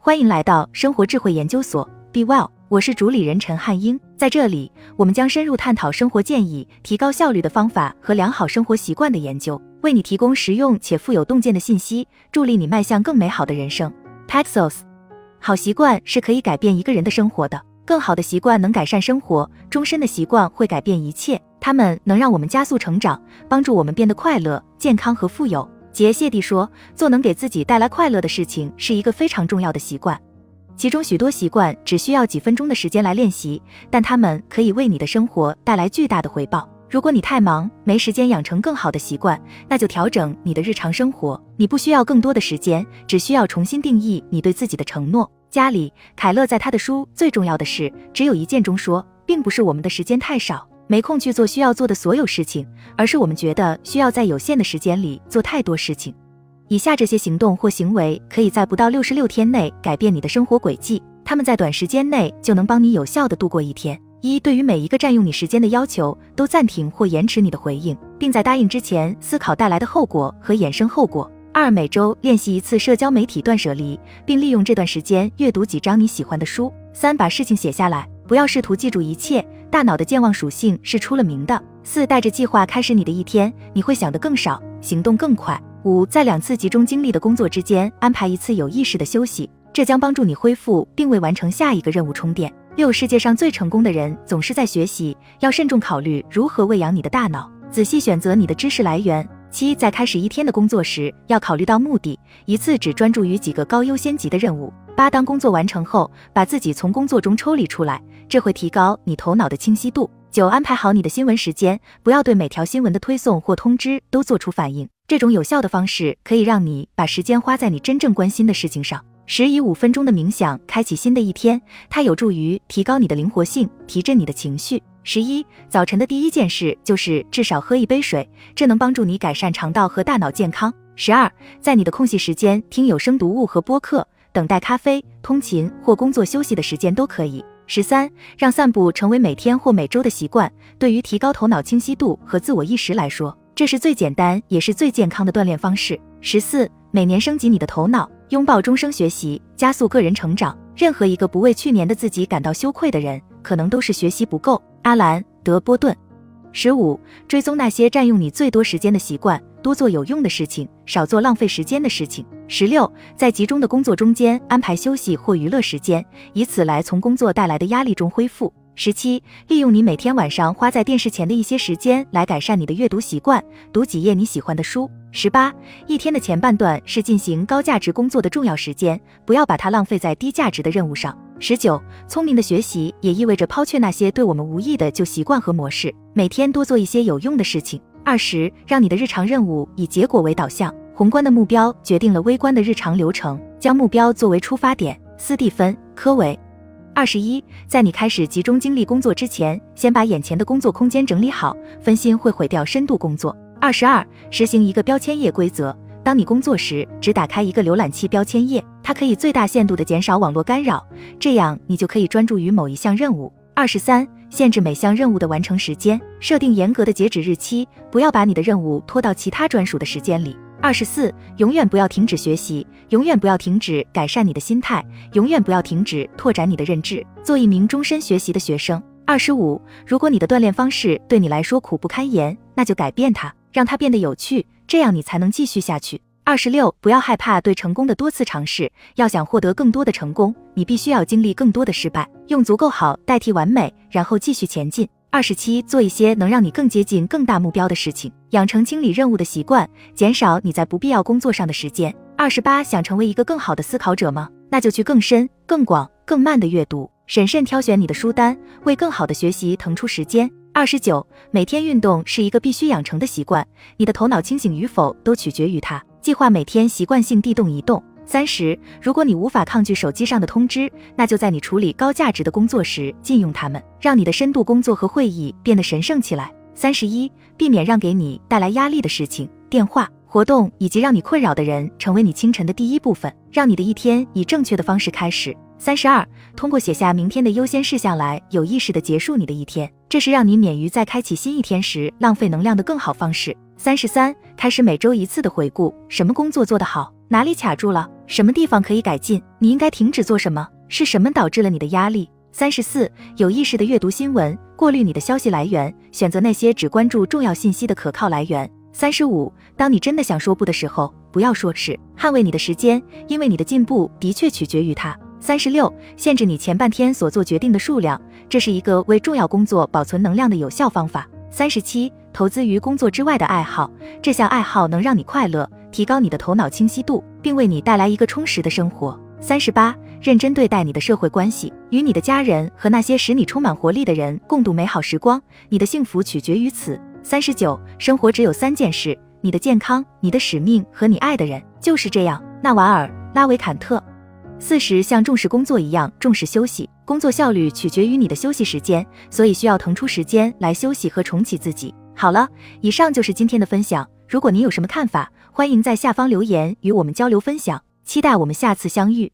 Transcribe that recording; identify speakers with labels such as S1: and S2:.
S1: 欢迎来到生活智慧研究所，Be Well，我是主理人陈汉英。在这里，我们将深入探讨生活建议、提高效率的方法和良好生活习惯的研究，为你提供实用且富有洞见的信息，助力你迈向更美好的人生。Paxos，好习惯是可以改变一个人的生活的。更好的习惯能改善生活，终身的习惯会改变一切。它们能让我们加速成长，帮助我们变得快乐、健康和富有。杰谢蒂说：“做能给自己带来快乐的事情是一个非常重要的习惯。其中许多习惯只需要几分钟的时间来练习，但它们可以为你的生活带来巨大的回报。如果你太忙，没时间养成更好的习惯，那就调整你的日常生活。你不需要更多的时间，只需要重新定义你对自己的承诺。”家里，凯勒在他的书《最重要的事只有一件》中说，并不是我们的时间太少，没空去做需要做的所有事情，而是我们觉得需要在有限的时间里做太多事情。以下这些行动或行为可以在不到六十六天内改变你的生活轨迹，他们在短时间内就能帮你有效地度过一天。一、对于每一个占用你时间的要求，都暂停或延迟你的回应，并在答应之前思考带来的后果和衍生后果。二每周练习一次社交媒体断舍离，并利用这段时间阅读几章你喜欢的书。三把事情写下来，不要试图记住一切，大脑的健忘属性是出了名的。四带着计划开始你的一天，你会想得更少，行动更快。五在两次集中精力的工作之间安排一次有意识的休息，这将帮助你恢复并为完成下一个任务充电。六世界上最成功的人总是在学习，要慎重考虑如何喂养你的大脑，仔细选择你的知识来源。七，在开始一天的工作时，要考虑到目的，一次只专注于几个高优先级的任务。八，当工作完成后，把自己从工作中抽离出来，这会提高你头脑的清晰度。九，安排好你的新闻时间，不要对每条新闻的推送或通知都做出反应。这种有效的方式可以让你把时间花在你真正关心的事情上。十，以五分钟的冥想开启新的一天，它有助于提高你的灵活性，提振你的情绪。十一早晨的第一件事就是至少喝一杯水，这能帮助你改善肠道和大脑健康。十二，在你的空隙时间听有声读物和播客，等待咖啡、通勤或工作休息的时间都可以。十三，让散步成为每天或每周的习惯。对于提高头脑清晰度和自我意识来说，这是最简单也是最健康的锻炼方式。十四，每年升级你的头脑，拥抱终生学习，加速个人成长。任何一个不为去年的自己感到羞愧的人，可能都是学习不够。阿兰·德波顿，十五，追踪那些占用你最多时间的习惯，多做有用的事情，少做浪费时间的事情。十六，在集中的工作中间安排休息或娱乐时间，以此来从工作带来的压力中恢复。十七，利用你每天晚上花在电视前的一些时间来改善你的阅读习惯，读几页你喜欢的书。十八，一天的前半段是进行高价值工作的重要时间，不要把它浪费在低价值的任务上。十九，聪明的学习也意味着抛却那些对我们无益的旧习惯和模式，每天多做一些有用的事情。二十，让你的日常任务以结果为导向，宏观的目标决定了微观的日常流程，将目标作为出发点。斯蒂芬·科维。二十一，在你开始集中精力工作之前，先把眼前的工作空间整理好，分心会毁掉深度工作。二十二，实行一个标签页规则。当你工作时，只打开一个浏览器标签页，它可以最大限度地减少网络干扰，这样你就可以专注于某一项任务。二十三，限制每项任务的完成时间，设定严格的截止日期，不要把你的任务拖到其他专属的时间里。二十四，永远不要停止学习，永远不要停止改善你的心态，永远不要停止拓展你的认知，做一名终身学习的学生。二十五，如果你的锻炼方式对你来说苦不堪言，那就改变它，让它变得有趣。这样你才能继续下去。二十六，不要害怕对成功的多次尝试。要想获得更多的成功，你必须要经历更多的失败，用足够好代替完美，然后继续前进。二十七，做一些能让你更接近更大目标的事情，养成清理任务的习惯，减少你在不必要工作上的时间。二十八，想成为一个更好的思考者吗？那就去更深、更广、更慢的阅读，审慎挑选你的书单，为更好的学习腾出时间。二十九，每天运动是一个必须养成的习惯，你的头脑清醒与否都取决于它。计划每天习惯性地动一动。三十，如果你无法抗拒手机上的通知，那就在你处理高价值的工作时禁用它们，让你的深度工作和会议变得神圣起来。三十一，避免让给你带来压力的事情、电话、活动以及让你困扰的人成为你清晨的第一部分，让你的一天以正确的方式开始。三十二，通过写下明天的优先事项来有意识地结束你的一天，这是让你免于在开启新一天时浪费能量的更好方式。三十三，开始每周一次的回顾，什么工作做得好，哪里卡住了，什么地方可以改进？你应该停止做什么？是什么导致了你的压力？三十四，有意识的阅读新闻，过滤你的消息来源，选择那些只关注重要信息的可靠来源。三十五，当你真的想说不的时候，不要说是，捍卫你的时间，因为你的进步的确取决于它。三十六，限制你前半天所做决定的数量，这是一个为重要工作保存能量的有效方法。三十七，投资于工作之外的爱好，这项爱好能让你快乐。提高你的头脑清晰度，并为你带来一个充实的生活。三十八，认真对待你的社会关系，与你的家人和那些使你充满活力的人共度美好时光。你的幸福取决于此。三十九，生活只有三件事：你的健康、你的使命和你爱的人。就是这样。纳瓦尔·拉维坎特。四十，像重视工作一样重视休息。工作效率取决于你的休息时间，所以需要腾出时间来休息和重启自己。好了，以上就是今天的分享。如果您有什么看法，欢迎在下方留言与我们交流分享，期待我们下次相遇。